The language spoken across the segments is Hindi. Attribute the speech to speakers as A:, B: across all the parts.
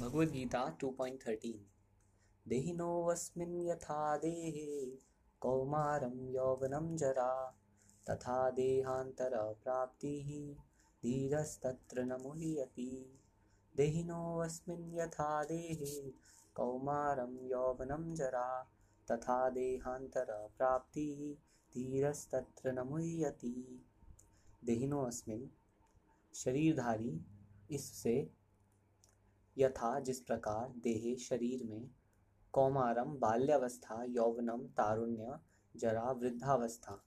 A: भगवद्गीता 2.13 देहिनोऽस्मिन् यथा देहे कौमारं यौवनं जरा, तथा देहान्तरप्राप्तिः धीरस्तत्र न मुह्यति देहिनोऽस्मिन् यथा देहे कौमारं यौवनं जरा, तथा देहान्तरप्राप्तिः धीरस्तत्र न मुह्यति देहिनोऽस्मिन् शरीरधारी इससे यथा जिस प्रकार देहे शरीर में कौमारम बाल्यावस्था यौवनम तारुण्य जरा वृद्धावस्था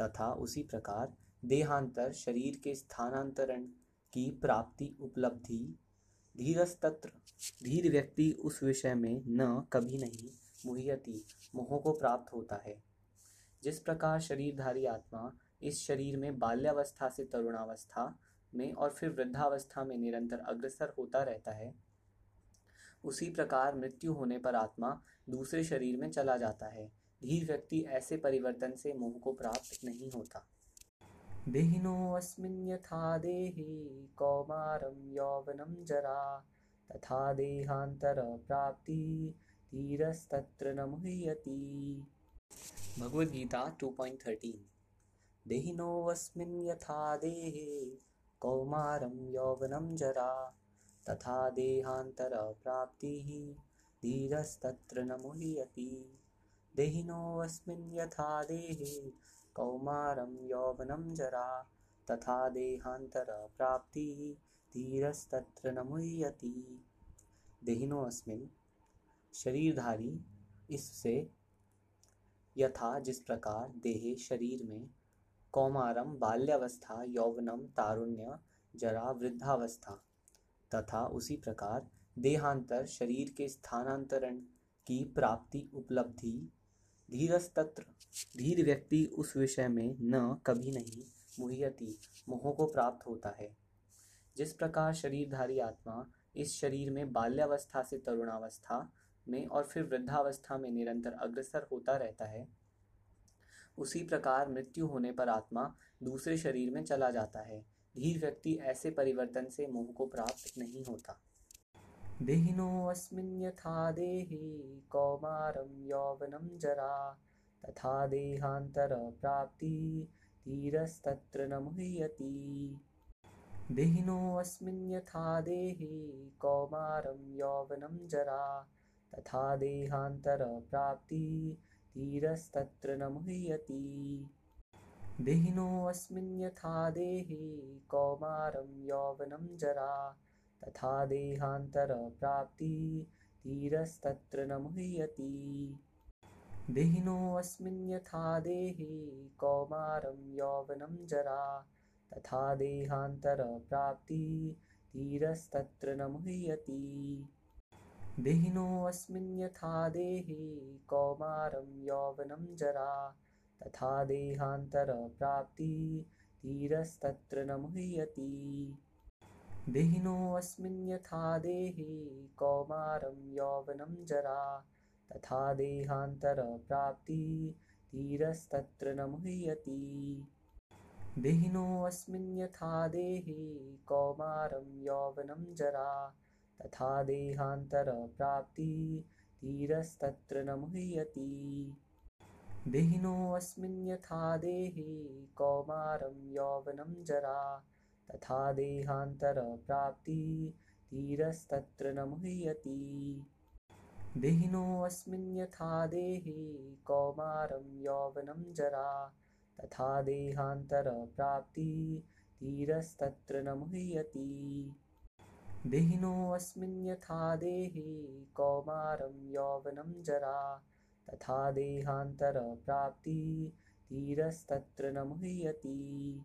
A: तथा उसी प्रकार देहांतर शरीर के स्थानांतरण की प्राप्ति उपलब्धि धीरस्तत्र, धीर व्यक्ति उस विषय में न कभी नहीं मुह्यति, मोह को प्राप्त होता है। जिस प्रकार शरीरधारी आत्मा इस शरीर में बाल्यावस्था से तरुणावस्था में और फिर वृद्धावस्था में निरंतर अग्रसर होता रहता है। उसी प्रकार मृत्यु होने पर आत्मा दूसरे शरीर में चला जाता है। धीर व्यक्ति ऐसे परिवर्तन से मोह को प्राप्त नहीं होता। देहिनो अस्मिन् यथा देहे कौमारं यौवनं जरा, तथा देहांतर प्राप्ति धीरस्तत्र न मुह्यति। भगवद्गीता 2.13 देहिनोऽस्मिन् यथा देहे कौमारं यौवनं जरा, तथा देहान्तरप्राप्तिः धीरस्तत्र न मुह्यति। देहिनोऽस्मिन् यथा देहे कौमारं यौवनं जरा, तथा देहान्तरप्राप्तिः धीरस्तत्र न मुह्यति। देहिनोऽस्मिन् शरीरधारी इससे यथा जिस प्रकार देहे शरीर में कौमारम बाल्यावस्था यौवनम तारुण्य, जरा, वृद्धावस्था। तथा उसी प्रकार देहांतर, शरीर के स्थानांतरण की प्राप्ति उपलब्धि, धीरस्तत्र, धीर व्यक्ति उस विषय में न कभी नहीं मुह्यति, मोह को प्राप्त होता है। जिस प्रकार शरीरधारी आत्मा इस शरीर में बाल्यावस्था से तरुणावस्था में और फिर वृद्धावस्था में निरंतर अग्रसर होता रहता है उसी प्रकार मृत्यु होने पर आत्मा दूसरे शरीर में चला जाता है। धीर व्यक्ति ऐसे परिवर्तन से मोह को प्राप्त नहीं होता। देहिनोऽस्मिन् यथा देहे कौमारं यौवनं जरा, तथा देहान्तरप्राप्तिः धीरस्तत्र न मुह्यति। देहिनोऽस्मिन् यथा देहे कौमारं यौवनं जरा, तथा देहान्तरप्राप्तिः धीरस्तत्र न मुह्यति। देहिनोऽस्मिन् यथा देहे कौमारं यौवनं जरा, तथा देहान्तरप्राप्तिः धीरस्तत्र न मुह्यति। देहिनोऽस्मिन् यथा देहे कौमारं यौवनं जरा, तथा देहान्तरप्राप्तिः धीरस्तत्र न मुह्यति। देहिनोऽस्मिन् यथा देहे कौमारं यौवनं जरा, तथा देहान्तरप्राप्तिः धीरस्तत्र न मुह्यति। देहिनोऽस्मिन् यथा देहे कौमारं यौवनं जरा, तथा देहान्तरप्राप्तिः धीरस्तत्र न मुह्यति। देहिनोऽस्मिन् यथा देहे कौमारं यौवनं जरा तथा देहान्तरप्राप्तिः धीरस्तत्र न मुह्यति। देहिनोऽस्मिन् यथा देहे कौमारं यौवनं जरा तथा देहान्तरप्राप्तिः धीरस्तत्र न मुह्यति। देहिनोऽस्मिन् यथा देहे कौमारं यौवनं जरा तथा देहान्तरप्राप्तिः धीरस्तत्र न मुह्यति देहिनोऽस्मिन् यथा देहि कौमारं यौवनं जरा तथा देहान्तरप्राप्ति धीरस्तत्र न मुह्यति।